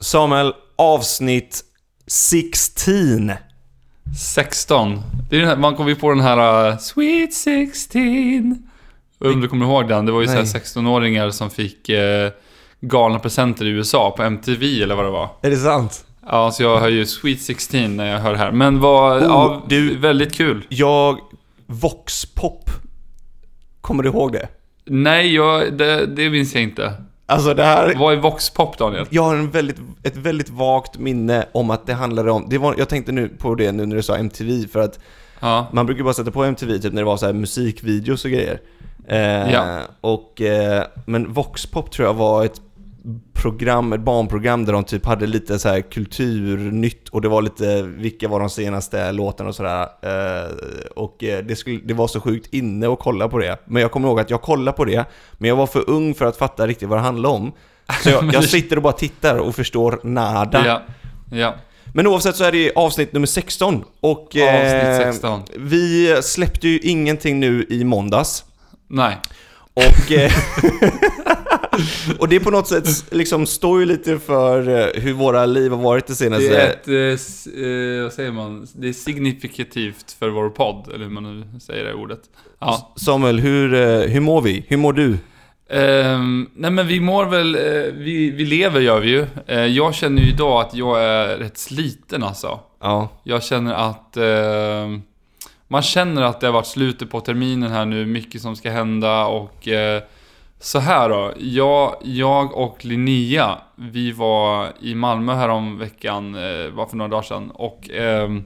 Samuel, avsnitt 16. 16. Det är den här, man kommer ju på den här uh, Sweet 16. Om du kommer ihåg den? Det var ju så Nej. 16-åringar som fick eh, galna presenter i USA på MTV eller vad det var. Är det sant? Ja, så jag hör ju Sweet 16 när jag hör det här. Men vad, Oh, ja, du- väldigt kul. Jag... Voxpop. Kommer du ihåg det? Nej, jag, det, det minns jag inte. Alltså det här... Vad är Voxpop, Daniel? Jag har en väldigt, ett väldigt vagt minne om att det handlade om... Det var, jag tänkte nu på det nu när du sa MTV för att Ja, man brukar bara sätta på MTV typ när det var så här musikvideos och grejer. Eh, Ja. och, eh, men Voxpop tror jag var ett program, ett barnprogram där de typ hade lite så här kulturnytt och det var lite vilka var de senaste låtarna och sådär. Eh, och eh, det, skulle, det var så sjukt inne att kolla på det. Men jag kommer ihåg att jag kollade på det, men jag var för ung för att fatta riktigt vad det handlade om. Så jag, jag sitter och bara tittar och förstår nada. ja, ja. Men oavsett så är det avsnitt nummer 16 och Avsnitt 16. vi släppte ju ingenting nu i måndags. Nej. Och, eh, och det på något sätt liksom står ju lite för eh, hur våra liv har varit det senaste... Det är ett, eh, eh, vad säger man? Det är signifikativt för vår podd, eller hur man nu säger det ordet. Ja. Samuel, hur, eh, hur mår vi? Hur mår du? Ehm, nej men vi mår väl, eh, vi, vi lever gör vi ju. Eh, jag känner ju idag att jag är rätt sliten alltså. Ja, Jag känner att ehm, man känner att det har varit slutet på terminen här nu, mycket som ska hända och så här då. Jag, jag och Linnea, vi var i Malmö här om veckan, eh, var för några dagar sedan och ehm,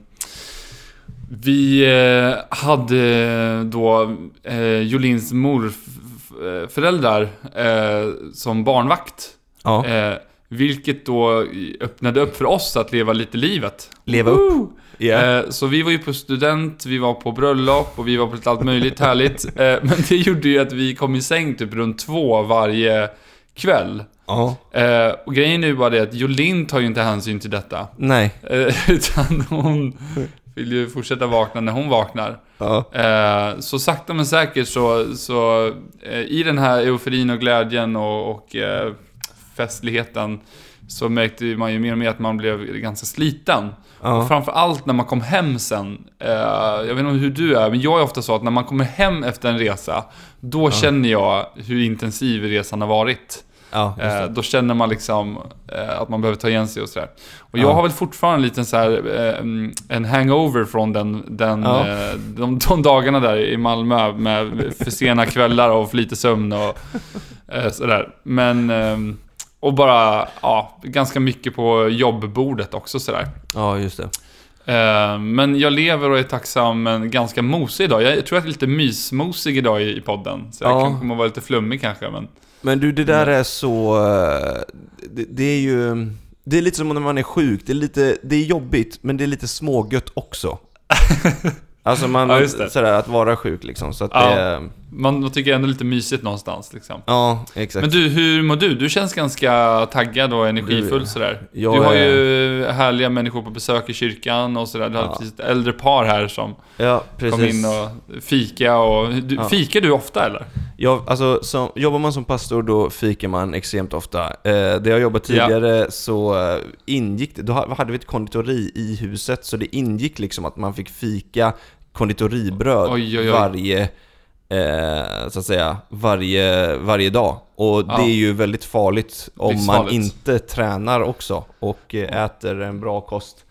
vi eh, hade då eh, Jolins morföräldrar eh, som barnvakt. ja. Eh, vilket då öppnade upp för oss att leva lite livet. leva upp. Eh, så vi var ju på student, vi var på bröllop och vi var på lite allt möjligt härligt. Eh, men det gjorde ju att vi kom i säng typ runt två varje kväll. ja. Eh, och grejen är ju bara det att Jolin tar ju inte hänsyn till detta. Nej. Eh, utan hon vill ju fortsätta vakna när hon vaknar. Ja. Eh, så sakta men säkert så, så i den här euforin och glädjen och, och festligheten så märkte man ju mer och mer att man blev ganska sliten. Och Ja. framförallt när man kom hem sen. Eh, jag vet inte hur du är, men jag är ofta så att när man kommer hem efter en resa, då känner jag hur intensiv resan har varit. Ja, Eh, då känner man liksom eh, att man behöver ta igen sig och sådär. Och jag Ja. har väl fortfarande en liten så här, eh, mm, en hangover från den, den, Ja. eh, de, de dagarna där i Malmö med för sena kvällar och för lite sömn och eh, sådär. Men, eh, och bara, ja, ganska mycket på jobbbordet också sådär. ja, just det. Eh, men jag lever och är tacksam, men ganska mosig idag. Jag tror att jag är lite mysmosig idag i, podden. Så jag Ja. kan kommer att vara lite flummig kanske, men... Men du, det där är så... eh, Det, det är ju... Det är lite som när man är sjuk, det är lite... Det är jobbigt, men det är lite smågött också. Alltså man... Ja, sådär, att vara sjuk liksom, så att Ja. det... Man, man tycker ändå lite mysigt någonstans liksom. Ja, exakt. Men du, hur mår du? Du känns ganska taggad och energifull Du, sådär. Du har är- ju härliga människor på besök i kyrkan och sådär. Du har Ja. precis ett äldre par här som ja, kom in och fika och... Du, Ja. Fikar du ofta eller? Jag, alltså, som, jobbar man som pastor då fikar man extremt ofta. Eh, där jag jobbade tidigare så eh, ingick det, då ha- hade vi ett konditori i huset, så det ingick liksom att man fick fika konditoribröd Oj, oj, oj. varje, eh, så att säga, varje, varje dag. Och Ja. det är ju väldigt farligt om man inte tränar också och eh, äter en bra kost.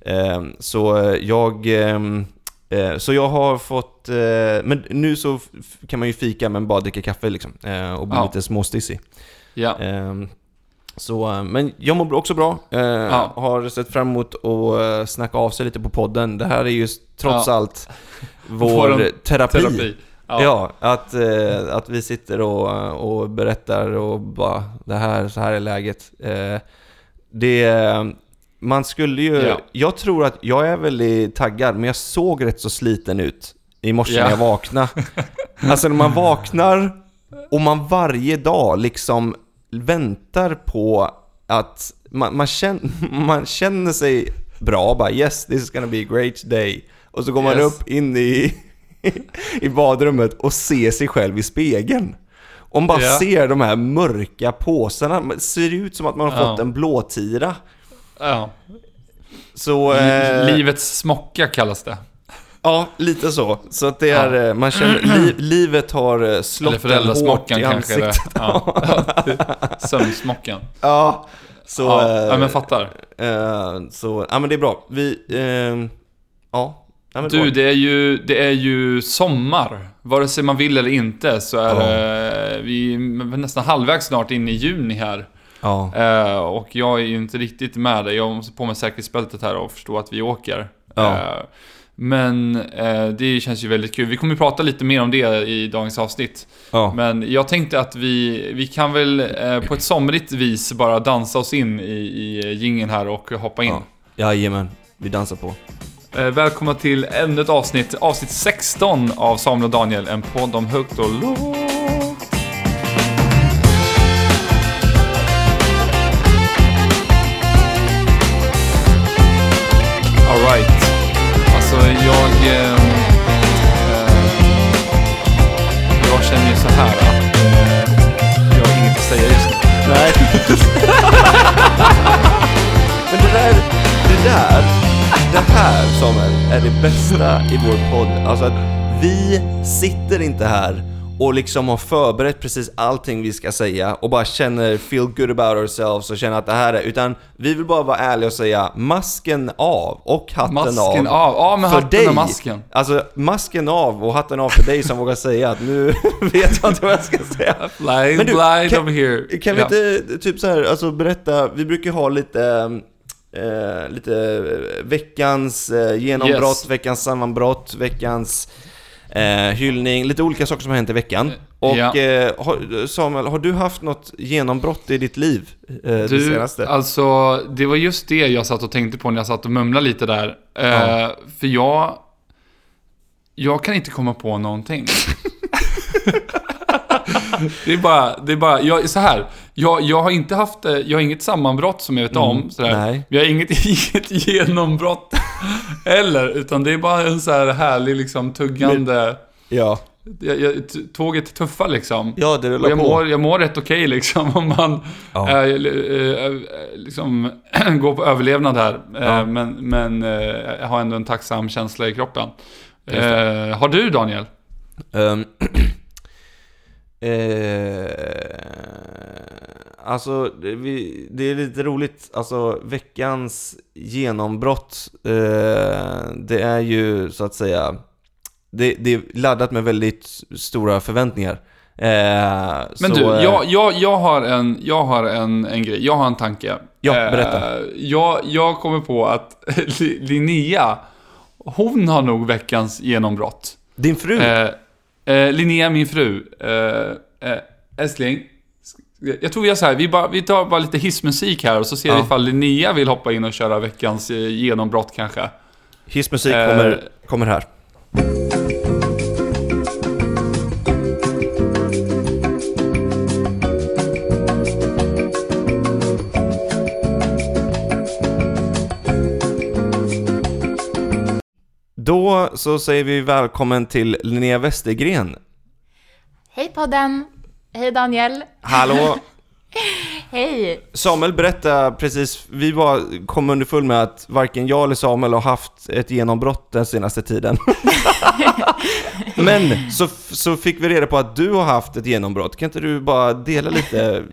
Eh, så jag... ehm, Eh, Så jag har fått, eh, men nu så kan man ju fika men bara dricka kaffe liksom. eh, Och bli Ja. lite småstissig. Ja. Ehm, Så, men jag mår också bra. Eh, Ja. Har sett fram emot att snacka av sig lite på podden. Det här är ju trots Ja. allt vår Vår terapi. Terapi. Ja, att, eh, att vi sitter och, och berättar och bara det här, så här är läget. Eh, det, man skulle ju, Ja. jag tror att jag är väldigt taggad, men jag såg rätt så sliten ut i morse Ja. när jag vaknade. Alltså när man vaknar och man varje dag liksom väntar på att man, man, känner, man känner sig bra, bara yes, this is gonna be a great day. Och så går man Yes. upp in i, i badrummet och ser sig själv i spegeln. Och man bara Ja. ser de här mörka påsarna. Det ser ut som att man har Ja. fått en blåtira. Ja. Så... Eh, Livets smocka kallas det. Ja, lite så. Så att det är, eh, man känner, li, livet har eh, slått Eller en hårt i kanske är det. ansiktet. Ja. Sömnsmockan. Ja, så... Ja, eh, ja, men fattar. eh, så, ja men det är bra. Vi, eh, ja. Det Du, var- det är, ju, det är ju sommar. Vare sig man vill eller inte så är det... Vi är nästan halvvägs snart in i juni här. ja. Eh, och jag är ju inte riktigt med det. Jag måste på mig säkerhetsbältet här och förstå att vi åker. Ja. Eh, men eh, det känns ju väldigt kul. Vi kommer ju prata lite mer om det i dagens avsnitt. ja. Men jag tänkte att vi, vi kan väl eh, på ett somrigt vis bara dansa oss in i, i jingeln här och hoppa in. Ja. Jajamän, vi dansar på. Eh, välkomna till ännu ett avsnitt, avsnitt 16 av Samuel och Daniel, en podd om högt och lågt. Alright. Alltså jag... Eh, eh, jag känner ju så här att eh, jag har inget att säga just nu. Nej. Men det där, det där, här Samuel, är det bästa i vår podd. Alltså att vi sitter inte här och liksom har förberett precis allting vi ska säga och bara känner feel good about ourselves och känner att det här är, utan vi vill bara vara ärliga och säga masken av och hatten Masken av. av. Ja, med för hatten dig. och masken. Alltså masken av och hatten av för dig som vågar säga att nu vet jag inte vad jag ska säga. Blind, Men du, blind kan- here. Kan vi inte typ så här, alltså berätta, vi brukar ha lite, eh, lite eh, veckans eh, genombrott, Yes. veckans sammanbrott, veckans eh, hyllning, lite olika saker som har hänt i veckan. Och Ja. eh, har, Samuel, har du haft något genombrott i ditt liv eh, det Du, senaste? alltså det var just det jag satt och tänkte på när jag satt och mumlade lite där. Eh, Ja. För jag... Jag kan inte komma på någonting. det är bara, det är bara, jag, så här. Jag, jag har inte haft, eh, jag har inget sammanbrott som jag vet om. Sådär. Mm, nej. Jag har inget, inget genombrott heller, utan det är bara en så här härlig liksom tuggande... Ja, Jag, jag, tåget tuffar liksom. ja det Och rullar jag på. mår, jag mår rätt okej liksom om man Ja. eh, liksom går på överlevnad här. Ja. Men, men eh, jag har ändå en tacksam känsla i kroppen. Har du Daniel? Um, eh, alltså, det, vi, det är lite roligt. Alltså, veckans genombrott, eh, det är ju så att säga, det, det är laddat med väldigt stora förväntningar. Eh, Men så, du, eh, jag, jag, jag har, en, jag har en, en grej. Jag har en tanke. Ja, berätta. Eh, jag, jag kommer på att Li- Linnea, hon har nog veckans genombrott. Din fru? Eh, eh, Linnea, min fru. Eh, eh, älskling. Jag tror vi gör så här, vi, bara, vi tar bara lite hissmusik här och så ser vi Ja. ifall Linnea vill hoppa in och köra veckans eh, genombrott kanske. Hissmusik eh, kommer, kommer här. Då så säger vi välkommen till Linnea Westergren. Hej podden! Hej Daniel! Hallå! Hej! Samuel, berätta precis, vi bara kom underfull med att varken jag eller Samuel har haft ett genombrott den senaste tiden. Men så, så fick vi reda på att du har haft ett genombrott. Kan inte du bara dela lite,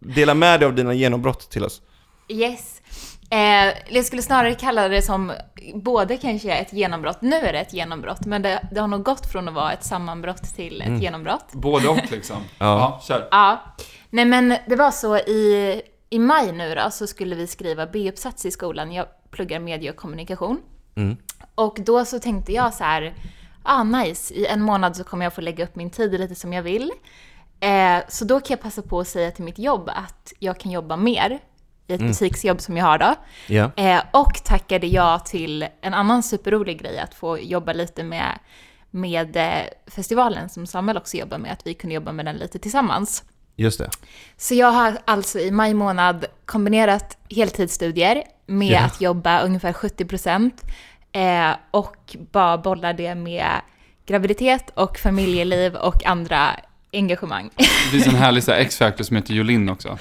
dela med dig av dina genombrott till oss? Yes. Eh, jag skulle snarare kalla det som både kanske ett genombrott, nu är det ett genombrott, men det, det har nog gått från att vara ett sammanbrott till ett genombrott. Både och liksom. Ja. ja kör. Ja. Nej men det var så i, i maj nu då, så skulle vi skriva B-uppsats i skolan. Jag pluggar medie och kommunikation. Mm. Och då så tänkte jag så här, ah nice, i en månad så kommer jag få lägga upp min tid lite som jag vill. Eh, så då kan jag passa på att säga till mitt jobb att jag kan jobba mer i ett butiksjobb som jag har då. Ja. Eh, och tackade jag till en annan superrolig grej, att få jobba lite med, med eh, festivalen som Samuel också jobbar med, att vi kunde jobba med den lite tillsammans. Just det. Så jag har alltså i maj månad kombinerat heltidsstudier med Ja. att jobba ungefär 70% eh, och bara bolla det med graviditet och familjeliv och andra engagemang. Det finns en härlig X-Factor som heter Jolin också.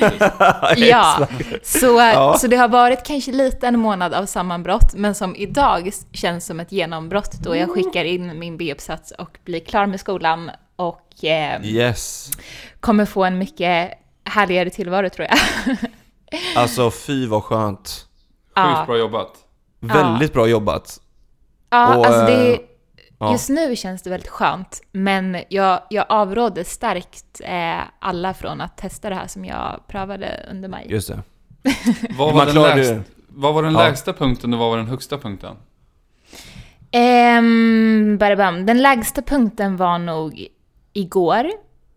Ja, ja, så, Ja. så det har varit kanske lite en månad av sammanbrott, men som idag känns som ett genombrott då jag skickar in min B-uppsats och blir klar med skolan och eh, Yes. kommer få en mycket härligare tillvaro tror jag. Alltså fy vad skönt. Sjukt bra jobbat. Väldigt bra jobbat. Ja, Och, alltså det, eh, ja. just nu känns det väldigt skönt, men jag, jag avråder starkt eh, alla från att testa det här som jag prövade under maj. Just det. Vad var, den lägsta, det. vad var den Ja. lägsta punkten och vad var den högsta punkten? Barabam. Den lägsta punkten var nog igår,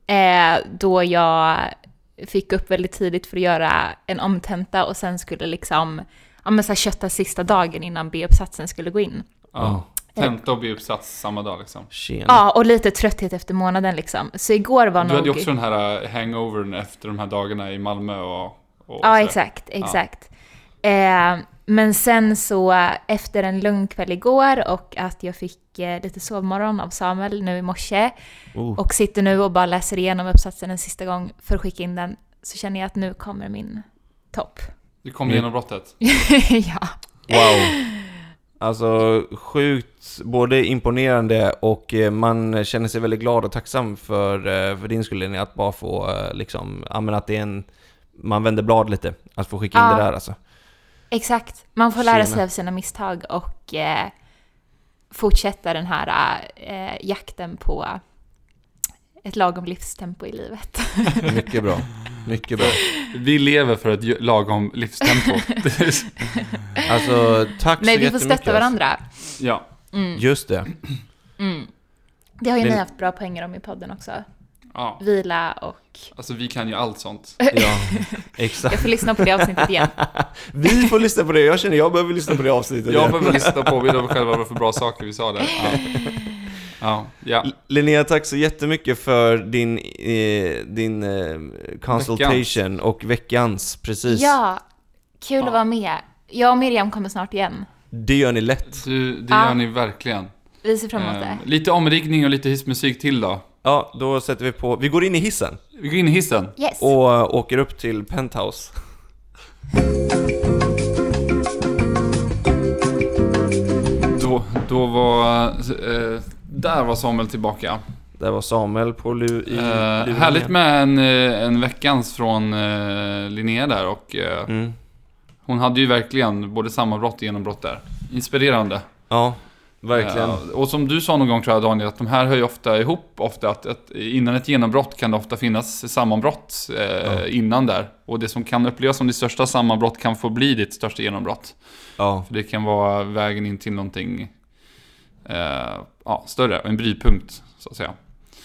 eh, då jag fick upp väldigt tidigt för att göra en omtenta och sen skulle liksom ja, men så här, kötta sista dagen innan B-uppsatsen skulle gå in. Ja. Tenta och B-uppsats samma dag liksom. Tjena. Ja, och lite trötthet efter månaden liksom. Så igår var Du nog... hade ju också den här äh, hangovern efter de här dagarna i Malmö och... och Ja, exakt, exakt. Eh, men sen så eh, efter en lugn kväll igår och att jag fick eh, lite sovmorgon av Samuel nu i morse Oh. och sitter nu och bara läser igenom uppsatsen en sista gång för att skicka in den så känner jag att nu kommer min topp. Du kom Mm. igenom brottet. ja. Wow. Alltså sjukt både imponerande och eh, man känner sig väldigt glad och tacksam för, eh, för din skull Linnea, att bara få eh, liksom, ja men att det är en, man vänder blad lite, att få skicka in Ja. det där alltså. Exakt. Man får lära sig av sina misstag och eh, fortsätta den här eh, jakten på ett lagom livstempo i livet. Mycket bra. Mycket bra. Vi lever för ett lagom livstempo. Alltså tack Nej, så vi får stötta varandra. ja. Mm, Just det. mm. Det har ju Det- ni haft bra poänger om i podden också. ja. Vila och... Alltså vi kan ju allt sånt. Ja, exakt. Jag får lyssna på det avsnittet igen. Vi får lyssna på det, jag känner jag behöver lyssna på det avsnittet Jag igen. behöver lyssna på vad själva var för bra saker vi sa där. Ja. Ja. ja. Linnea, tack så jättemycket för din, eh, din eh, consultation och veckans, precis. Ja, kul Ja. att vara med. Jag och Miriam kommer snart igen. Det gör ni lätt. Du, det Ja. gör ni verkligen. Vi ser fram emot det. Eh, lite omriggning och lite hissmusik till då. Ja, då sätter vi på, vi går in i hissen Vi går in i hissen. Yes. och eh, åker upp till Penthouse. Då, då var... Eh, där var Samuel tillbaka. Där var Samuel på lu, i luren härligt med en, eh, en veckans från eh, Linnea där och eh, Mm. hon hade ju verkligen både sammanbrott och genombrott där. Inspirerande. Ja, verkligen. Eh, och som du sa någon gång tror jag Daniel, att de här hör ju ofta ihop ofta. Att, att innan ett genombrott kan det ofta finnas sammanbrott Ja. innan där. Och det som kan upplevas som ditt största sammanbrott kan få bli ditt största genombrott. Ja, För det kan vara vägen in till någonting eh, ja, större, en brytpunkt så att säga.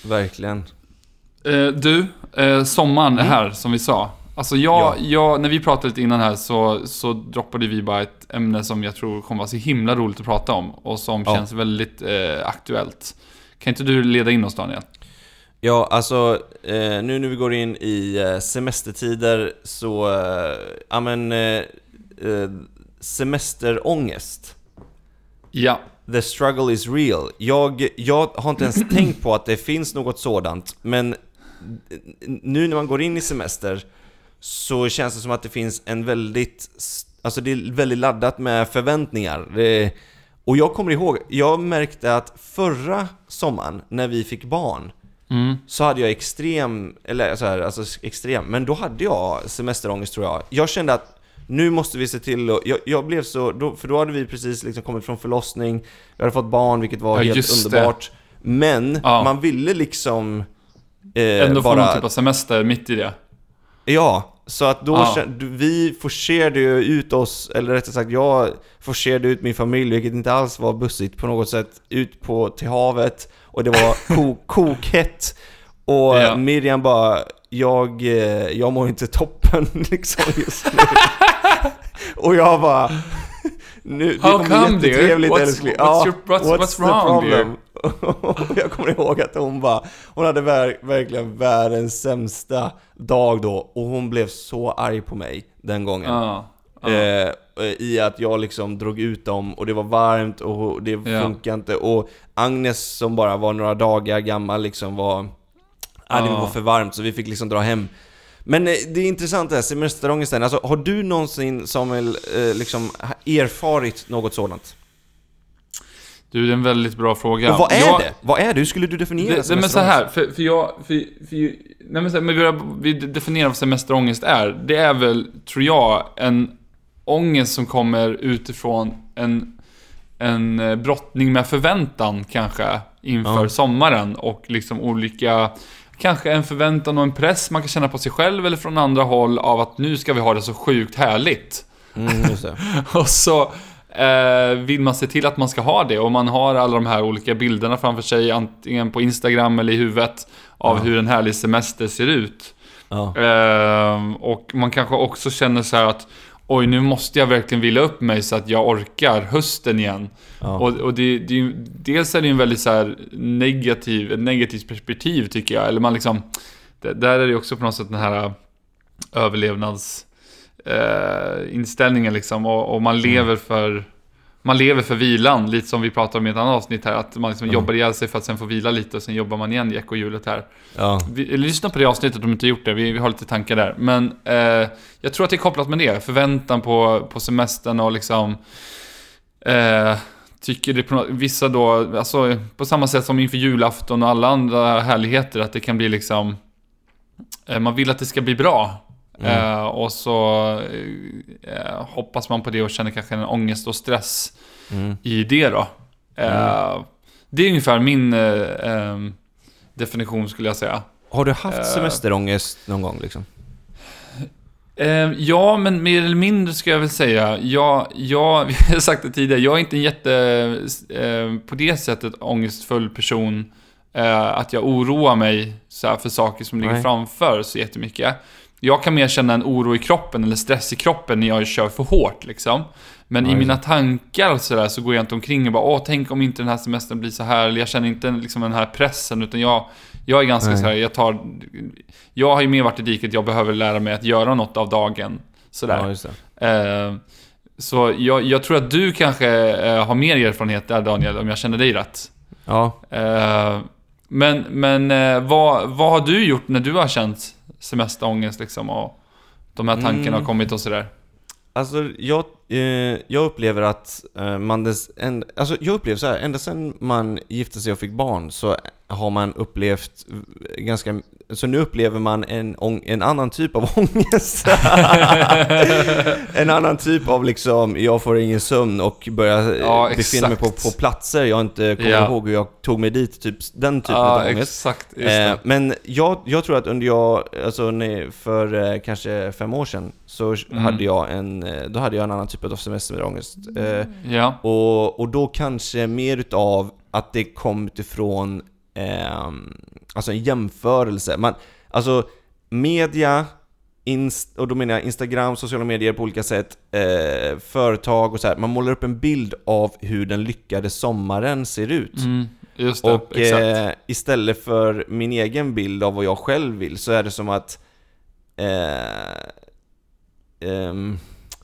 verkligen. Eh, du, eh, sommaren är här som vi sa. Alltså jag, Ja. jag, när vi pratade lite innan här så, så droppade vi bara ett ämne som jag tror kommer vara så himla roligt att prata om och som Ja. känns väldigt eh, aktuellt. Kan inte du leda in oss Daniel? Ja, alltså eh, nu när vi går in i eh, semestertider så, ja men, semesterångest. Ja. The struggle is real. Jag, jag har inte ens tänkt på att det finns något sådant, men nu när man går in i semester så känns det som att det finns en väldigt, alltså det är väldigt laddat med förväntningar. Det, och jag kommer ihåg, jag märkte att förra sommaren när vi fick barn Mm. så hade jag extrem, eller så här, alltså extrem, men då hade jag semesterångest tror jag. Jag kände att nu måste vi se till och jag, jag blev så, då, för då hade vi precis liksom kommit från förlossning, jag hade fått barn vilket var Ja, helt just det. underbart. Men Ja. man ville liksom eh, Ändå få någon bara, typ av semester mitt i det. ja, så att då Ja. vi forcerade ju ut oss, eller rättare sagt jag forcerade ut min familj, vilket inte alls var bussigt på något sätt, ut på till havet och det var ko kokhett och Ja. Miriam bara, jag, eh, jag mår inte toppen liksom just nu. Och jag bara, nu, det How kommer come, dear? jättetrevligt What's- älskling. what's your- what's- what's the wrong, problem? Jag kommer ihåg att hon bara, hon hade ver verkligen världens sämsta dag då och hon blev så arg på mig den gången. Ja. ja. Eh, I att jag liksom drog ut dem och det var varmt och det Ja. funkar inte och Agnes som bara var några dagar gammal liksom var Ja, det Ja. var för varmt så vi fick liksom dra hem. Men eh, det är intressant det här semesterångesten. Alltså, har du någonsin, Samuel, eh, liksom erfarit något sådant? Du, det är en väldigt bra fråga. Och vad är Jag- det? Vad är det? Hur skulle du definiera Det, det, men så här, semesterångest? för, för jag... För, för, nej men så här, men vi, vi definierar vad semesterångest är. Det är väl, tror jag, en ångest som kommer utifrån en, en eh, brottning med förväntan kanske inför Ja. sommaren och liksom olika... Kanske en förväntan och en press man kan känna på sig själv eller från andra håll av att nu ska vi ha det så sjukt härligt. Mm. Och så eh, vill man se till att man ska ha det och man har alla de här olika bilderna framför sig antingen på Instagram eller i huvudet av Ja. hur en härlig semester ser ut. Ja. Eh, och man kanske också känner så här att oj nu måste jag verkligen vila upp mig så att jag orkar hösten igen. Ja. Och, och det, det, dels är det ju en väldigt så här negativ, ett negativt perspektiv tycker jag. Eller man liksom, där är det också på något sätt den här äh, överlevnads eh, liksom. Och, och man lever för man lever för vilan, lite som vi pratade om i ett annat avsnitt här. Att man liksom Mm. jobbar ihjäl sig för att sen få vila lite och sen jobbar man igen i ekorrhjulet här. Ja. Vi, lyssna på det avsnittet om du inte gjort det, vi, vi har lite tankar där. Men eh, jag tror att det är kopplat med det, förväntan på, på semestern och liksom... Eh, tycker det på något, vissa då, alltså på samma sätt som inför julafton och alla andra härligheter, att det kan bli liksom... Eh, man vill att det ska bli bra. Mm. Eh, och så eh, hoppas man på det och känner kanske en ångest och stress Mm. i det då. Eh, Det är ungefär min definition skulle jag säga. Har du haft semesterångest någon gång liksom? Ja, men mer eller mindre ska jag väl säga. Jag, jag, vi har sagt det tidigare, jag är inte en jätte, på det sättet, ångestfull person. Att jag oroar mig så för saker som ligger Nej. framför så jättemycket. Jag kan mer känna en oro i kroppen eller stress i kroppen när jag kör för hårt liksom. Men Ja, i mina tankar så, där, så går jag inte omkring och bara åh, tänk om inte den här semestern blir så här. Eller jag känner inte liksom den här pressen, utan jag, jag är ganska Nej. så här, jag tar... Jag har ju mer varit i diket, jag behöver lära mig att göra något av dagen. Sådär. Ja. Eh, så jag, jag tror att du kanske eh, har mer erfarenhet där Daniel, om jag känner dig rätt. Ja. Eh, men men eh, vad, vad har du gjort när du har känt semesterångest liksom och de här tankarna Mm. har kommit och sådär? Alltså, jag, eh, jag upplever att eh, man... Des, en, alltså, jag upplever så här, ända sedan man gifte sig och fick barn så har man upplevt ganska... Så nu upplever man en, en annan typ av ångest. en annan typ av liksom, jag får ingen sömn och börjar eh, Ja, befinna mig på, på platser jag inte kommer Ja. ihåg hur jag tog mig dit, typ den typen Ja, av ångest. exakt. Eh, men jag, jag tror att under jag, alltså nej, för eh, kanske fem år sedan så Mm. hade jag en, eh, då hade jag en annan typ av semesterångest. Eh, Ja. och, och då kanske mer utav att det kom utifrån, ehm, alltså en jämförelse. Man, alltså media, inst, och då menar jag Instagram, sociala medier på olika sätt, eh, företag och så här. Man målar upp en bild av hur den lyckade sommaren ser ut. Mm, just det, Och eh, istället för min egen bild av vad jag själv vill så är det som att eh, ehm,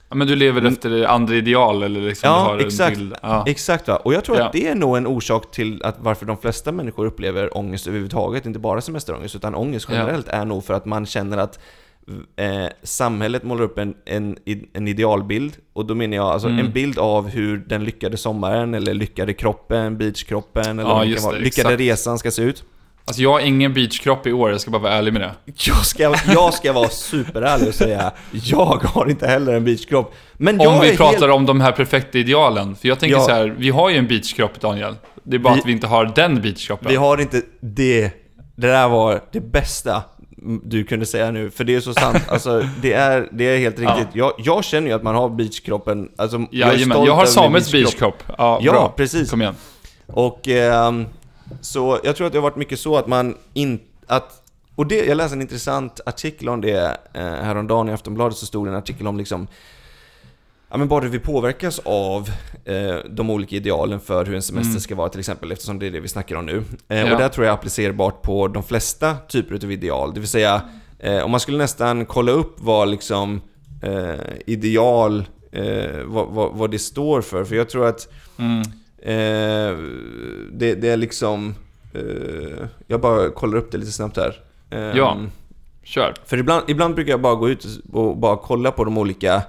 ja, men du lever men- efter andra ideal eller liksom Ja, du har en exakt. bild. Ja. Exakt va? Och jag tror Ja. att det är nog en orsak till att varför de flesta människor upplever ångest överhuvudtaget, inte bara semesterångest, utan ångest generellt är nog för att man känner att eh, samhället målar upp en, en, en idealbild, och då menar jag alltså Mm. en bild av hur den lyckade sommaren, eller lyckade kroppen, beachkroppen, eller Ja, vara, det, lyckade exakt. resan ska se ut. Alltså jag har ingen beachkropp i år, jag ska bara vara ärlig med det. Jag ska, jag ska vara superärlig och säga, jag har inte heller en beachkropp. Men jag Om vi pratar helt... om de här perfekta idealen. För jag tänker Ja. så här, vi har ju en beachkropp Daniel. Det är bara Vi- att vi inte har den beachkroppen. Vi har inte det. Det där var det bästa du kunde säga nu, för det är så sant. Alltså, det är, det är helt riktigt. Jag, jag känner ju att man har beachkroppen. Alltså, jag är Jajamän, stolt jag har Samuels beachkropp. Ja, Ja, precis. Kom igen. Och ehm, så jag tror att det har varit mycket så att man inte... Att, och det, jag läste en intressant artikel om det eh, häromdagen i Aftonbladet så stod det en artikel om liksom Ja men bara hur vi påverkas av eh, de olika idealen för hur en semester Mm. ska vara till exempel eftersom det är det vi snackar om nu. Eh, Ja. Och det tror jag är applicerbart på de flesta typer av ideal. Det vill säga, eh, om man skulle nästan kolla upp vad liksom eh, ideal, vad, vad, vad det står för. För jag tror att Mm. Eh, det, det är liksom... Eh, jag bara kollar upp det lite snabbt här. Ehm, Ja. Kör. För ibland, ibland brukar jag bara gå ut och bara kolla på de olika...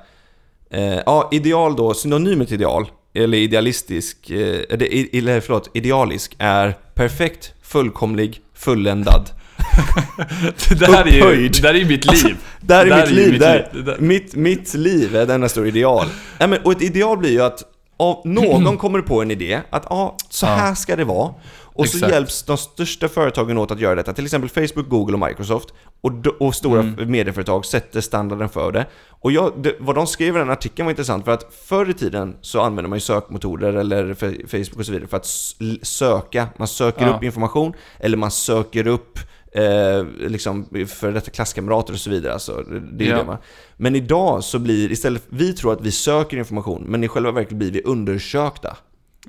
Eh, ja, ideal då, synonymet ideal, eller idealistisk, eh, eller, förlåt, idealisk är perfekt, fullkomlig, fulländad. Det där är ju, det där är ju mitt liv. Där är Där mitt är liv, mitt liv. Det där- Mitt, mitt liv är denna stora ideal. Ja, men, och ett ideal blir ju att av någon kommer på en idé, att ja, så Ja. här ska det vara. Och så Exakt. hjälps de största företagen åt att göra detta, till exempel Facebook, Google och Microsoft. Och, och stora Mm. medieföretag sätter standarden för det. Och jag, det, vad de skrev i den artikeln var intressant, för att förr i tiden så använde man ju sökmotorer eller Facebook och så vidare för att söka. Man söker Ja. upp information, eller man söker upp eh, liksom för detta klasskamrater och så vidare. Alltså, det är Ja. det va? Men idag så blir istället, vi tror att vi söker information, men i själva verket blir vi undersökta.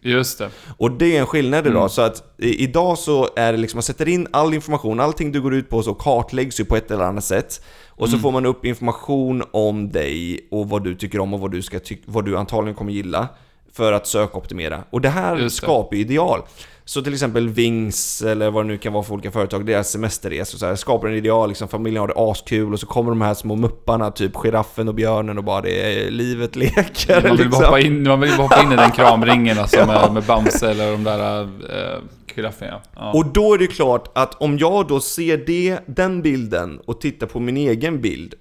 Just det. Och det är en skillnad idag, Mm. så att idag så är det liksom, man sätter in all information, allting du går ut på så kartläggs ju på ett eller annat sätt. Och så Mm. får man upp information om dig och vad du tycker om och vad du, ska vad du antagligen kommer gilla för att sökoptimera. Och det här det. skapar ju ideal. Så till exempel Wings, eller vad det nu kan vara för olika företag, deras semesterresor så här, skapar en ideal, liksom familjen har det askul och så kommer de här små mupparna, typ giraffen och björnen och bara det är livet leker. Man vill, liksom. hoppa in, man vill hoppa in i den kramringen alltså med, med Bamse eller de där äh, girafferna. Ja. Ja. Och då är det klart att om jag då ser det, den bilden och tittar på min egen bild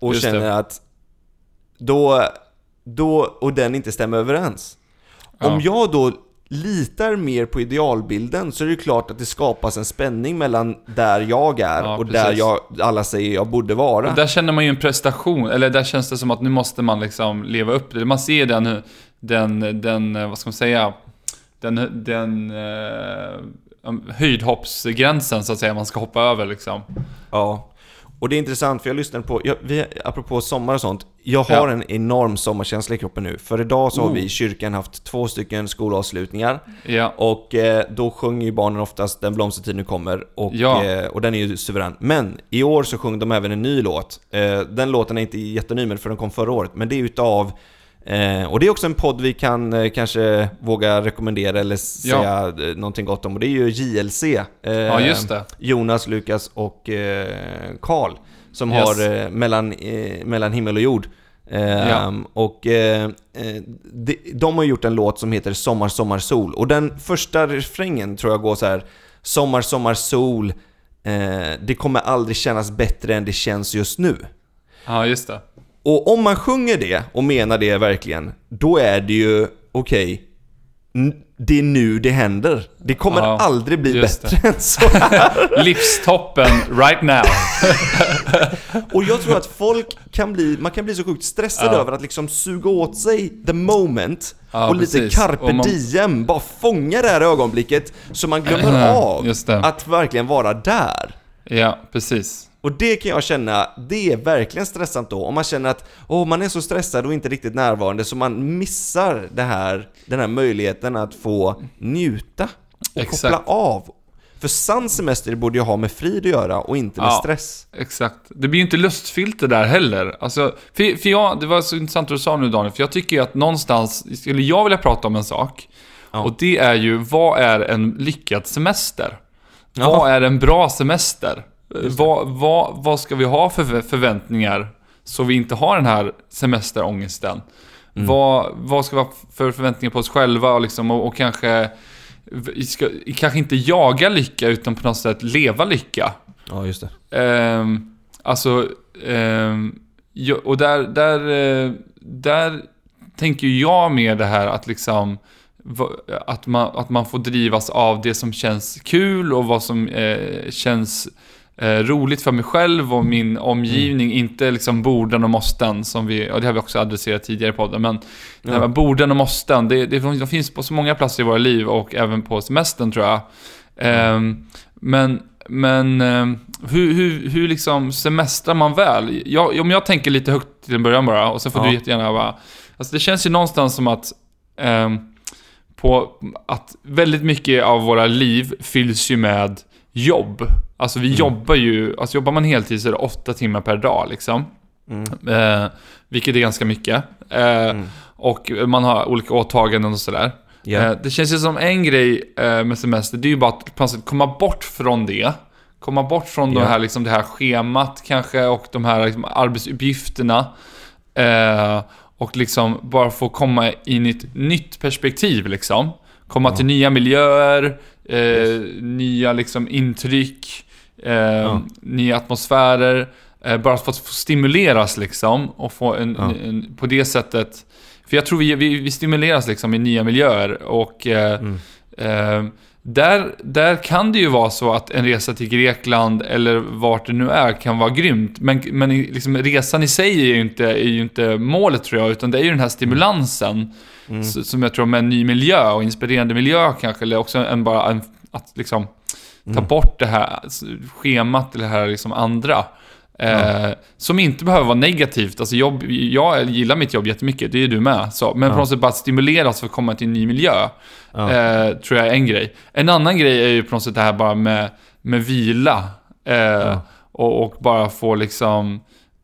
och Just känner det. att då, då, och den inte stämmer överens. Om Ja. jag då litar mer på idealbilden så är det ju klart att det skapas en spänning mellan där jag är Ja, och där precis. jag, alla säger jag borde vara. Och där känner man ju en prestation, eller där känns det som att nu måste man liksom leva upp det. Man ser den, den, den vad ska man säga, den, den eh, höjdhoppsgränsen så att säga man ska hoppa över liksom. Ja. Och det är intressant för jag lyssnade på, jag, vi, apropå sommar och sånt, jag har Ja. en enorm sommarkänsla i kroppen nu. För idag så har Oh. vi i kyrkan haft två stycken skolavslutningar. Ja, Och eh, då sjunger ju barnen oftast Den blomstertid nu kommer och, Ja. eh, och den är ju suverän. Men i år så sjöng de även en ny låt. Eh, den låten är inte jätteny men för den kom förra året. Men det är utav eh, och det är också en podd vi kan eh, kanske våga rekommendera eller Ja. säga eh, någonting gott om. Och det är ju JLC. Eh, ja just det. Jonas, Lukas och eh, Karl. Som Yes. har eh, mellan, mellan himmel och jord. Eh, Ja. Och de, de har gjort en låt som heter Sommar, sommar, sol. Och den första refrängen tror jag går så här Sommar, sommar, sol. Det kommer aldrig kännas bättre än det känns just nu. Ja, just det. Och om man sjunger det och menar det verkligen, då är det ju okej. n- det är nu det händer. Det kommer Ja, aldrig bli bättre än så här. Livstoppen right now. Och jag tror att folk kan bli, man kan bli så sjukt stressad Ja. över att liksom suga åt sig the moment Ja, och lite precis. carpe Och man- diem, bara fånga det här ögonblicket så man glömmer av Just det. att verkligen vara där. Ja, precis. Och det kan jag känna, det är verkligen stressant då. Om man känner att åh, man är så stressad och inte riktigt närvarande så man missar det här, den här möjligheten att få njuta och Exakt. koppla av. För sann semester borde ju ha med frid att göra och inte med Ja. stress. Exakt. Det blir ju inte lustfyllt det där heller. Alltså, för, för jag, det var så intressant vad du sa nu Daniel, för jag tycker ju att någonstans skulle jag vilja prata om en sak. Ja. Och det är ju, vad är en lyckad semester? Ja. Vad är en bra semester? Vad, vad, vad ska vi ha för förväntningar så vi inte har den här semesterångesten? Mm. Vad, vad ska vi ha för förväntningar på oss själva och, liksom, och, och kanske, ska, kanske inte jaga lycka utan på något sätt leva lycka? Ja, just det. Ehm, alltså, ehm, och där, där, eh, där tänker jag mer det här att liksom att man, att man får drivas av det som känns kul och vad som eh, känns roligt för mig själv och min omgivning, inte liksom borden och måsten som vi, och det har vi också adresserat tidigare i podden, men här Ja. med borden och måsten, det, det, de finns på så många platser i våra liv och även på semestern tror jag. Ehm, men men ehm, hur, hur, hur liksom semestrar man väl? Jag, om jag tänker lite högt till en början bara, och så får Ja. du jättegärna bara... Alltså det känns ju någonstans som att... ehm, på att väldigt mycket av våra liv fylls ju med jobb. Alltså vi Mm. jobbar ju... Alltså jobbar man heltid så är det åtta timmar per dag liksom. Mm. Eh, vilket är ganska mycket. Eh, Mm. Och man har olika åtaganden och sådär. Ja. Eh, Det känns ju som en grej eh, med semester, det är ju bara att på sätt komma bort från det. komma bort från Ja. det, här, liksom, det här schemat kanske och de här liksom, arbetsuppgifterna. Eh, och liksom bara få komma in i ett nytt perspektiv liksom. Komma Ja. till nya miljöer, eh, nya liksom intryck, eh, nya atmosfärer. Eh, bara för att få stimuleras liksom och få en, Ja. en, på det sättet. För jag tror vi, vi, vi stimuleras liksom i nya miljöer och eh, Mm. Eh, där, där kan det ju vara så att en resa till Grekland eller vart det nu är kan vara grymt. Men, men liksom, resan i sig är ju, inte, är ju inte målet tror jag, utan det är ju den här stimulansen. Mm. Som jag tror med en ny miljö och inspirerande miljö kanske, eller också en, bara en, att liksom ta Mm. bort det här schemat eller det här liksom andra. Eh, Som inte behöver vara negativt. Alltså jobb, jag gillar mitt jobb jättemycket, det är du med. Så, men Ja. på något sätt bara stimuleras för att komma till en ny miljö. Ja. Eh, tror jag är en grej. En annan grej är ju på något sätt det här bara med, med vila. Eh, och, och bara få liksom,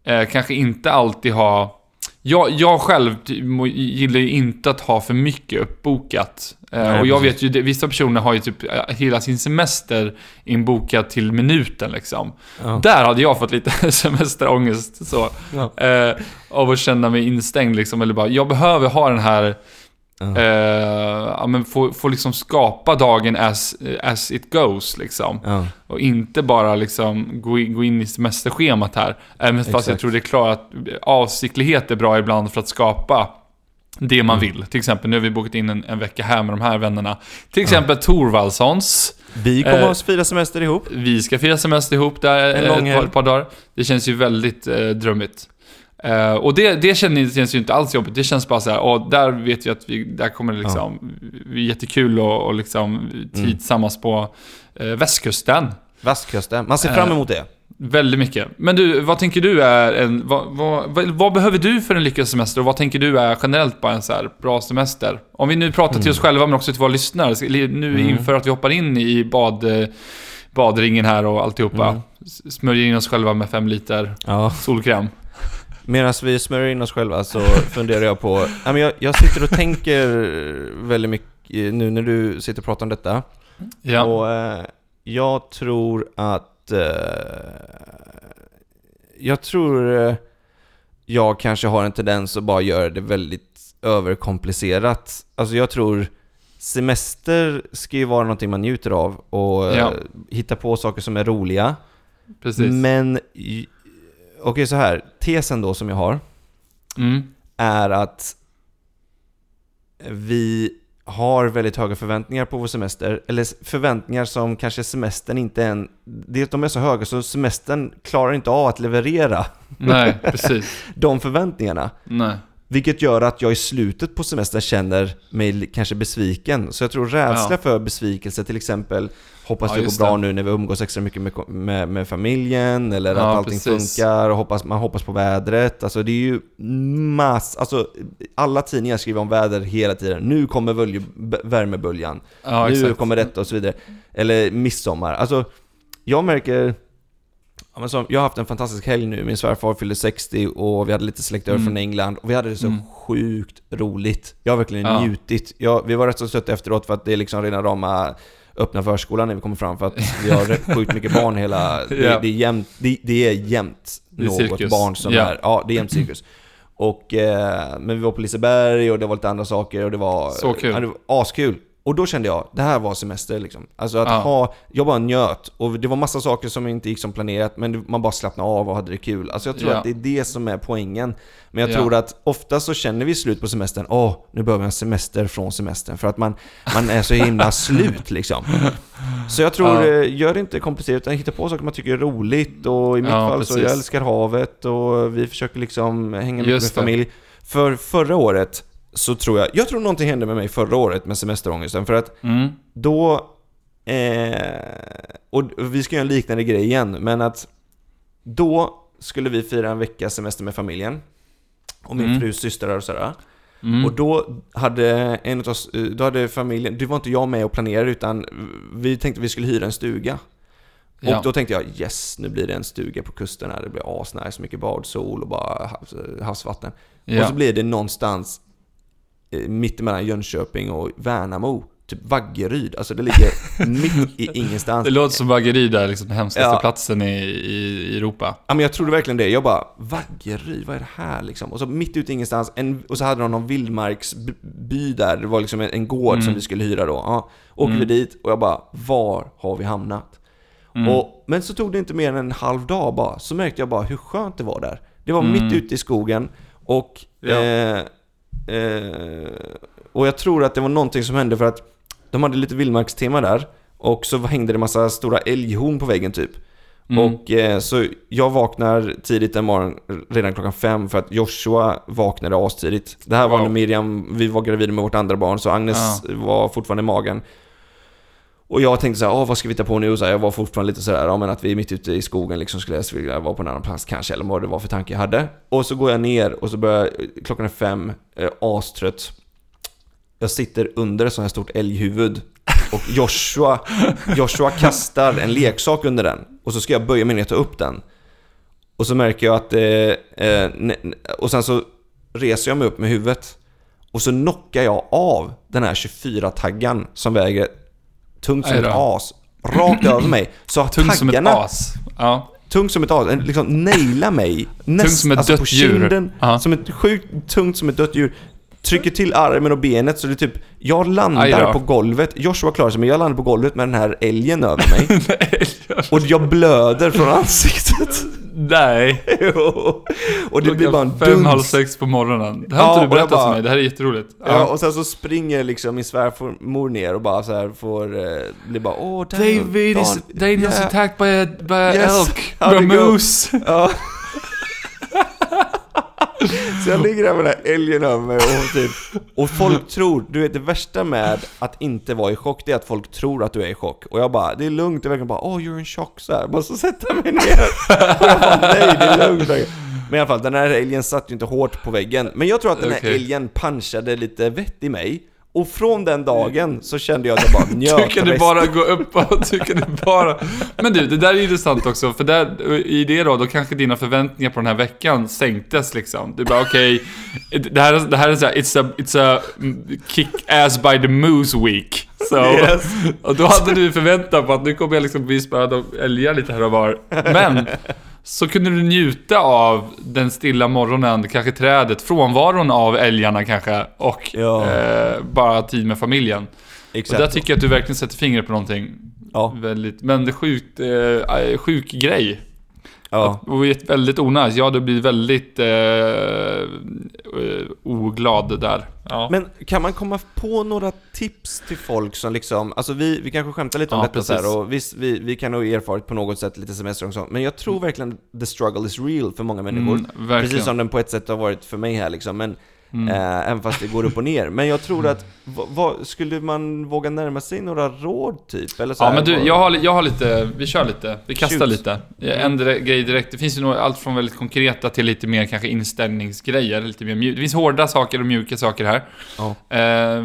eh, kanske inte alltid ha... Jag, jag själv gillar ju inte att ha för mycket uppbokat. Eh, Nej, och jag vet ju, vissa personer har ju typ eh, hela sin semester inbokad till minuten liksom. Ja. Där hade jag fått lite semesterångest så. Ja. Eh, av att känna mig instängd liksom, eller bara, jag behöver ha den här Ja. Eh, ja, men få, få liksom skapa dagen as, as it goes liksom. Ja. Och inte bara liksom gå in, gå in i semesterschemat här. Även fast jag Exakt. tror det är klart att avsiktlighet är bra ibland för att skapa det man Mm. vill. Till exempel, nu har vi bokat in en, en vecka här med de här vännerna. Till exempel Thorvaldssons. Vi kommer Eh, att fira semester ihop. Vi ska fira semester ihop där En ett par, ett par dagar. Det känns ju väldigt eh, drömmigt. Eh, och det, det känns, känns ju inte alls jobbigt. Det känns bara så här, och där vet vi att vi, där kommer det liksom, vi är jättekul och, och liksom trivsammas på eh, västkusten. Västkusten. Man ser Eh, fram emot det. Väldigt mycket. Men du, vad tänker du är en, vad, vad, vad, vad behöver du för en lyckad semester och vad tänker du är generellt bara en så här bra semester? Om vi nu pratar till oss själva men också till våra lyssnare, nu Mm. inför att vi hoppar in i bad, eh, badringen här och alltihopa. Mm. Smörjer in oss själva med fem liter Ja. solkräm. Medan vi smörjer in oss själva så funderar jag på... Ja, men jag, jag sitter och tänker väldigt mycket nu när du sitter och pratar om detta. Ja. Och eh, jag tror att... Eh, jag tror eh, jag kanske har en tendens att bara göra det väldigt överkomplicerat. Alltså jag tror semester ska ju vara någonting man njuter av och eh, Ja. hitta på saker som är roliga. Precis. Men, okej så här, tesen då som jag har Mm. är att vi har väldigt höga förväntningar på vår semester, eller förväntningar som kanske semestern inte än... De är så höga så semestern klarar inte av att leverera Nej, precis. de förväntningarna. Nej. Vilket gör att jag i slutet på semestern känner mig kanske besviken. Så jag tror rädsla Ja. för besvikelse, till exempel hoppas Ja, det går bra det. nu när vi umgås extra mycket med, med, med familjen, eller Ja, att allting precis. funkar, och hoppas, man hoppas på vädret. Alltså det är ju mass, alltså alla tidningar skriver om väder hela tiden. Nu kommer völje, b- värmeböljan, Ja, nu exakt. kommer detta och så vidare. Eller midsommar. Alltså, jag märker... Ja, men som, jag har haft en fantastisk helg nu, min svärfar fyllde 60 och vi hade lite släkt över Mm. från England och vi hade det så Mm. sjukt roligt. Jag har verkligen Ja. njutit. Jag, vi var rätt så stötta efteråt för att det är liksom rena rama öppna förskolan när vi kommer fram för att vi har rätt sjukt mycket barn hela... Det, Ja. det är jämnt, det, det är jämnt Det är något cirkus. barn som Ja. är... Ja, det är jämnt cirkus. Och, eh, men vi var på Liseberg och det var lite andra saker och det var... Så kul. Ja, det var askul. Och då kände jag, det här var semester liksom. Alltså att Ja. ha, jag bara njöt. Och det var massa saker som inte gick som planerat, men man bara slappnade av och hade det kul. Alltså jag tror Ja. att det är det som är poängen. Men jag Ja. tror att ofta så känner vi slut på semestern, åh, nu behöver jag en semester från semestern. För att man, man är så himla slut liksom. Så jag tror, eh, gör det inte komplicerat, utan hitta på saker man tycker är roligt. Och i mitt fall så, precis. jag älskar havet och vi försöker liksom hänga mycket med familj. För förra året så tror jag, jag tror någonting hände med mig förra året med semesterångesten. För att Mm. då, eh, och vi ska göra en liknande grej igen, men att då skulle vi fira en vecka semester med familjen. Och min Mm. frus systrar och sådär. Mm. Och då hade en av oss, då hade familjen, det var inte jag med och planerade utan vi tänkte vi skulle hyra en stuga. Ja. Och då tänkte jag yes, nu blir det en stuga på kusten här, det blir asnice, mycket bad, sol och bara havs, havsvatten. ja. Och så blir det någonstans eh, mittemellan Jönköping och Värnamo. typ Vaggeryd. Alltså det ligger mitt i ingenstans. Det låter som Vaggeryd är liksom den hemskaste Ja. platsen i, i, Europa. Ja men jag trodde verkligen det. Jag bara, Vaggeryd, vad är det här liksom? Och så mitt ute i ingenstans, en, och så hade de någon vildmarksby där, det var liksom en, en gård Mm. som vi skulle hyra då. Ja, åker vi dit och jag bara, var har vi hamnat? Mm. Och, men så tog det inte mer än en halv dag bara, så märkte jag bara hur skönt det var där. Det var Mm. mitt ute i skogen och Ja. eh, eh, och jag tror att det var någonting som hände för att de hade lite vildmarkstema där och så hängde det massa stora älghorn på väggen typ. Mm. Och eh, så jag vaknar tidigt en morgon, redan klockan fem, för att Joshua vaknade astidigt. Det här var Wow. när Miriam, vi var gravida med vårt andra barn, så Agnes var fortfarande i magen. Och jag tänkte så här, Åh, vad ska vi ta på nu? Så här, jag var fortfarande lite sådär, ja men att vi är mitt ute i skogen liksom, skulle jag vilja vara på en annan plats kanske, eller vad det var för tanke jag hade. Och så går jag ner och så börjar, klockan är fem, eh, astrött. Jag sitter under ett sånt här stort älghuvud. Och Joshua, Joshua kastar en leksak under den. Och så ska jag böja mig ner och ta upp den. Och så märker jag att... Eh, eh, och sen så reser jag mig upp med huvudet. Och så knockar jag av den här 24-taggan som väger tungt som ett as. Rakt över mig. Så att Tung som ett taggarna... as. Ja. Tung som ett as, liksom naila mig. Näst, som ett alltså dött på djur. kinden, Ja. Som ett sjukt tungt som ett dött djur. Trycker till armen och benet så det är typ, jag landar på golvet. Joshua klarar sig men jag landar på golvet med den här älgen över mig. och jag blöder från ansiktet. Nej. Jo. och det blir bara en Fem, halv sex på morgonen. Det har Ja, inte du berättat för mig. Det här är jätteroligt. Ja, och sen så springer liksom min svärmor ner och bara så här får, eh, blir bara åh Daniel, David is, Daniel's yeah." attacked by a, by a Yes. elk. By a moose. Så jag ligger där med den här älgen över mig och typ Och folk tror, du vet det värsta med att inte vara i chock Det är att folk tror att du är i chock. Och jag bara, det är lugnt, jag verkligen bara Oh you're in chock så här. Bara så sätter jag mig ner. Och jag bara, nej det är lugnt Men i alla fall, den här älgen satt ju inte hårt på väggen. Men jag tror att den här Okej. älgen punchade lite vett i mig Och från den dagen så kände jag att jag bara njöt Du resten- bara gå upp och du kan du bara... Men du, det där är intressant också, för där, i det då, då kanske dina förväntningar på den här veckan sänktes liksom. Du bara okej, det här, är- det här är såhär, it's a, it's a kick ass by the moose week. Så, Yes. och då hade du förväntan på att nu kommer jag liksom bli spöad av älgar lite här och var. Men, så kunde du njuta av den stilla morgonen, kanske trädet, frånvaron av älgarna kanske, och Ja. eh, bara tid med familjen. Och Exakt där tycker jag att du verkligen sätter fingret på någonting. Ja. Väldigt, men det är sjukt, eh, sjuk grej. Ja. Och ett väldigt onajs. Ja, du blir väldigt eh, eh, oglad där. Ja. Men kan man komma på några tips till folk som liksom, alltså vi, vi kanske skämtar lite om Ja, detta så precis. här och visst, vi, vi kan nog erfarit på något sätt lite semester och sånt, men jag tror verkligen the struggle is real för många människor. Mm. Precis som den på ett sätt har varit för mig här liksom, men Mm. eh, även fast det går upp och ner. Men jag tror att, vad, skulle man våga närma sig några råd typ? Eller så Ja här, men du, jag har, jag har lite, vi kör lite, vi kastar Shoot. lite. En dire- grej direkt, det finns ju nog allt från väldigt konkreta till lite mer kanske inställningsgrejer, lite mer mjuk. Det finns hårda saker och mjuka saker här. Ja. Eh,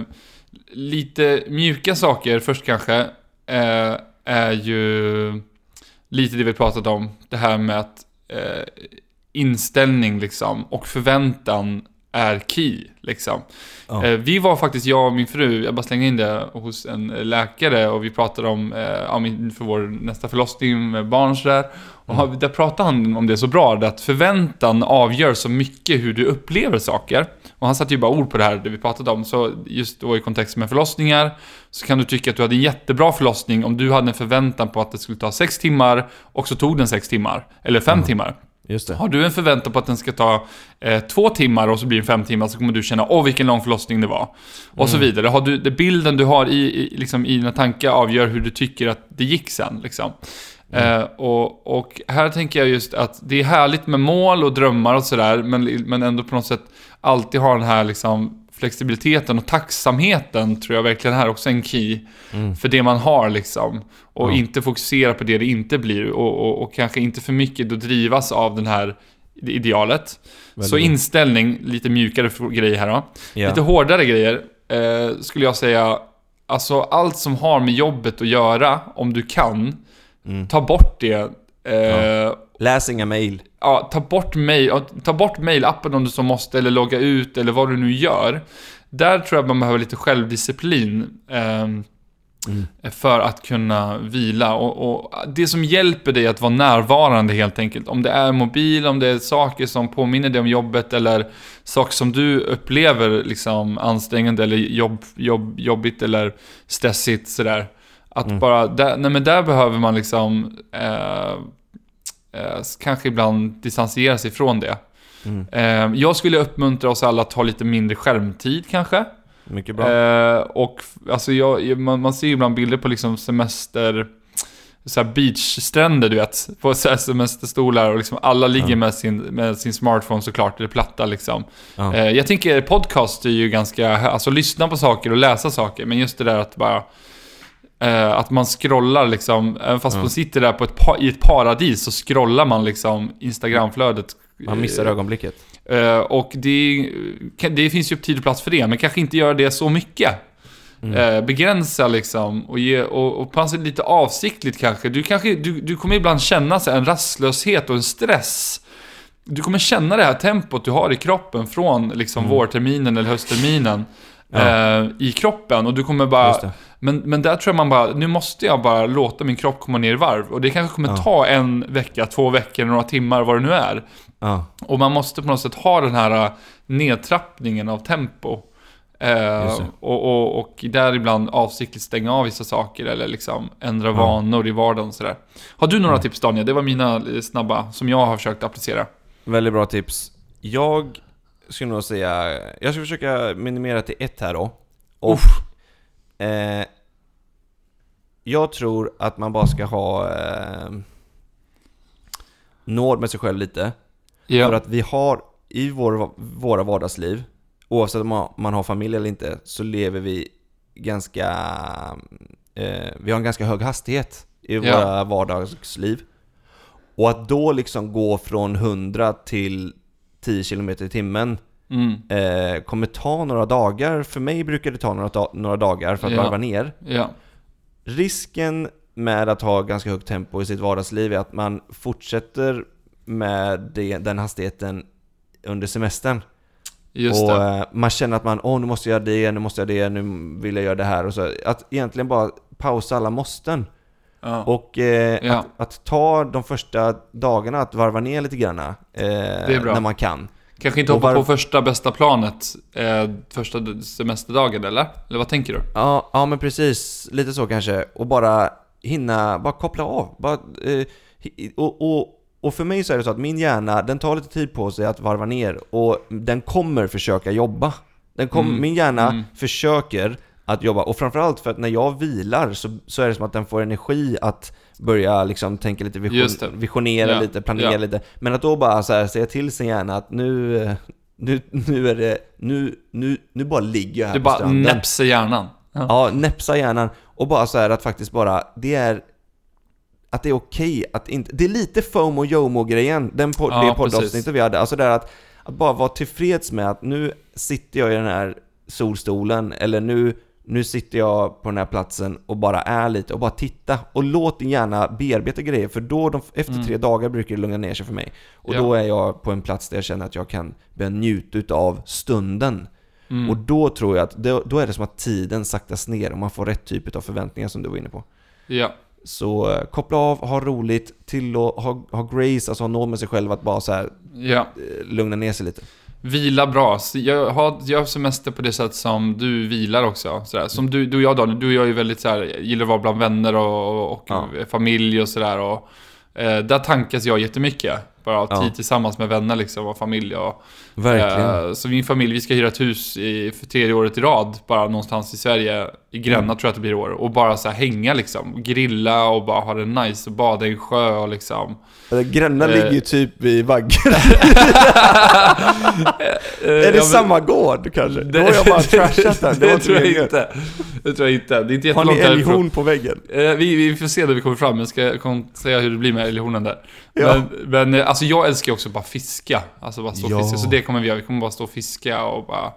lite mjuka saker först kanske, eh, är ju lite det vi pratat om, det här med att eh, inställning liksom, och förväntan är key liksom. Eh, vi var faktiskt, jag och min fru, jag bara slänger in det, hos en läkare och vi pratade om, eh, för vår nästa förlossning med barn sådär. Och har- där pratade han om det så bra, att förväntan avgör så mycket hur du upplever saker. Och han satte ju bara ord på det här, det vi pratade om. Så just då i kontext med förlossningar, så kan du tycka att du hade en jättebra förlossning om du hade en förväntan på att det skulle ta sex timmar, och så tog den sex timmar. Eller fem timmar. Just det. Har du en förväntan på att den ska ta eh, två timmar och så blir det fem timmar så kommer du känna åh vilken lång förlossning det var. Och så vidare. Har du, det bilden du har i, i, liksom, i dina tankar avgör hur du tycker att det gick sen. Liksom. Eh, och, och här tänker jag just att det är härligt med mål och drömmar och sådär men, men ändå på något sätt alltid ha den här liksom, flexibiliteten och tacksamheten tror jag verkligen här också är en key för det man har liksom. Och Ja. inte fokusera på det det inte blir och, och, och kanske inte för mycket då drivas av den här idealet. Så Väldigt bra. inställning, lite mjukare grejer här då. Ja. Lite hårdare grejer eh, skulle jag säga. Alltså allt som har med jobbet att göra, om du kan, Mm. ta bort det. Eh, ja. Läs inga mail. ta bort mail, ja, ta bort mailappen om du så måste, eller logga ut, eller vad du nu gör. där tror jag man behöver lite självdisciplin. ehm, Mm. För att kunna vila. Och, och det som hjälper dig att vara närvarande helt enkelt. Om det är mobil, om det är saker som påminner dig om jobbet eller saker som du upplever liksom ansträngande eller jobb, jobb, jobbigt eller stressigt sådär. Att Mm. bara, där, nej men där behöver man liksom eh, eh, kanske ibland distansiera sig från det. Mm. Eh, jag skulle uppmuntra oss alla att ha lite mindre skärmtid kanske. Mycket bra. Eh, och alltså jag, man, man ser ju ibland bilder på liksom semester, så här beachstränder du vet, på så semesterstolar och liksom alla ligger Ja. med, sin, med sin smartphone såklart, eller platta liksom. Ja. Eh, jag tänker podcast är ju ganska, alltså lyssna på saker och läsa saker, men just det där att bara eh, att man scrollar liksom, även fast Ja. man sitter där på ett i ett paradis så scrollar man liksom Instagramflödet. Man missar ögonblicket. Eh, och det, det finns ju tid och plats för det, men kanske inte göra det så mycket. Mm. Eh, begränsa liksom och, ge, och, och sätt lite avsiktligt kanske. Du, kanske du, du kommer ibland känna så här, en rastlöshet och en stress. Du kommer känna det här tempot du har i kroppen från liksom Mm. vårterminen eller höstterminen. Ja. Eh, I kroppen och du kommer bara... Men, men där tror jag man bara, nu måste jag bara låta min kropp komma ner i varv. Och det kanske kommer Ja. ta en vecka, två veckor, några timmar, vad det nu är. Ja, Och man måste på något sätt ha den här äh, nedtrappningen av tempo. Eh, och, och, och där ibland avsiktligt stänga av vissa saker eller liksom ändra Ja. vanor i vardagen och sådär. Har du några tips Daniel? Det var mina eh, snabba som jag har försökt applicera. väldigt bra tips. Jag skulle nog säga, jag ska försöka minimera till ett här då. Och, eh, jag tror att man bara ska ha eh, nåd med sig själv lite. Ja. För att vi har i vår, våra vardagsliv, oavsett om man, har familj eller inte, så lever vi ganska... Eh, vi har en ganska hög hastighet i Ja. våra vardagsliv. Och att då liksom gå från 100 till 10 km i timmen Mm. eh, kommer ta några dagar. För mig brukar det ta några, några dagar för att Ja. varva ner. Ja. Risken med att ha ganska högt tempo i sitt vardagsliv är att man fortsätter med det, den hastigheten under semestern. Just och det. eh, man känner att man, åh nu måste jag göra det, nu måste jag det, nu vill jag göra det här och så. Att egentligen bara pausa alla måsten. Ja. Och eh, Ja. att, att ta de första dagarna, att varva ner lite grann eh, när man kan. Kanske inte hoppa var- på första bästa planet eh, första semesterdagen eller? Eller vad tänker du? Ja, ja men precis. Lite så kanske. Och bara hinna, bara koppla av. Bara, eh, och, och, och för mig så är det så att min hjärna, den tar lite tid på sig att varva ner och den kommer försöka jobba. Den kom, Mm, Min hjärna mm. försöker att jobba och framförallt för att när jag vilar så, så är det som att den får energi att börja liksom tänka lite vision, visionera Ja, lite, planera ja. lite. Men att då bara så här säga till sin hjärna att nu, nu, nu är det, nu, nu, nu bara ligger jag här Du på bara stranden. näpser hjärnan. Ja. Ja, näpsa hjärnan och bara så här att faktiskt bara, det är att det är okej att inte, det är lite FOMO JOMO grejen, den po- Ja, det poddavsnittet vi hade, alltså det att, att bara vara tillfreds med att nu sitter jag i den här solstolen, eller nu, nu sitter jag på den här platsen och bara är lite och bara titta och låt din hjärna bearbeta grejer för då, de, efter Mm. tre dagar brukar det lugna ner sig för mig. Och Ja. då är jag på en plats där jag känner att jag kan börja njuta utav stunden. Mm. Och då tror jag att, då, då är det som att tiden saktas ner och man får rätt typ av förväntningar som du var inne på. Ja. Så eh, koppla av, ha roligt, till och ha, ha grace, alltså ha nåd med sig själv att bara så här, Ja. eh, lugna ner sig lite. Vila bra. Jag har, jag har semester på det sätt som du vilar också. Sådär. Som du, du och jag Daniel, du och jag är väldigt såhär, gillar att vara bland vänner och, och Ja. familj och sådär. Och, eh, där tankas jag jättemycket. Bara Ja. tid tillsammans med vänner liksom och familj. Och, Verkligen. eh, så min familj, vi ska hyra ett hus i, för tredje året i rad. Bara någonstans i Sverige. I Gränna Mm. tror jag att det blir i år. Och bara så här hänga liksom. Grilla och bara ha det nice och bada i en sjö och liksom. Gränna eh, ligger ju typ vid Vaggeryd. är det samma gård kanske? Då har jag bara trashat den. Det, var tror jag inte. Det tror jag inte. Det är inte Har jättelångt ni därifrån. älghorn på väggen? Eh, vi, vi får se när vi kommer fram, jag ska säga hur det blir med älghornen där. Ja. Men, men eh, alltså jag älskar ju också bara fiska. Alltså bara stå och Ja. fiska. Så det kommer vi göra. Vi kommer bara stå och fiska och bara...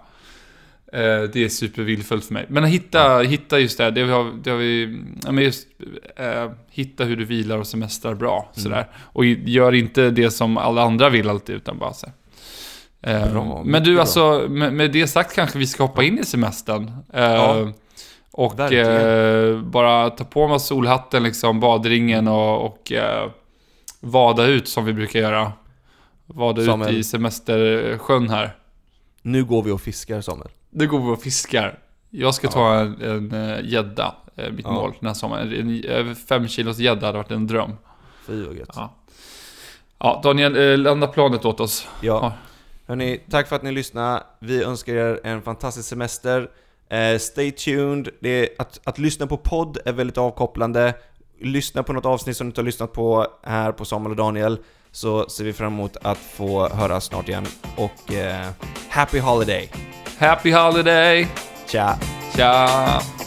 Eh, det är supervillfullt för mig. Men att hitta, hitta just det, det har, det har vi... Ja, men just, eh, hitta hur du vilar och semestrar bra. Mm. Sådär. Och gör inte det som alla andra vill alltid, utan bara så här. Eh, Bra, men du, bra. alltså med, med det sagt kanske vi ska hoppa in i semestern. Eh, Ja, och eh, bara ta på mig solhatten, liksom, badringen och, och eh, vada ut som vi brukar göra. Vada ut Samuel. i semestersjön här. Nu går vi och fiskar Samuel. Nu går vi och fiskar. Jag ska ta en eh, gädda, eh, mitt Ja. mål den här sommaren. En, fem kilos gädda hade varit en dröm. Fy vad gött. Ja. Ja, Daniel, eh, landa planet åt oss. Ja. Ja. Hörni, tack för att ni lyssnade. Vi önskar er en fantastisk semester. Eh, stay tuned. Är, att, att lyssna på podd är väldigt avkopplande. Lyssna på något avsnitt som ni inte har lyssnat på här på Samuel och Daniel. Så ser vi fram emot att få höra snart igen. Och eh, happy holiday! Happy holiday! Tja! Tja!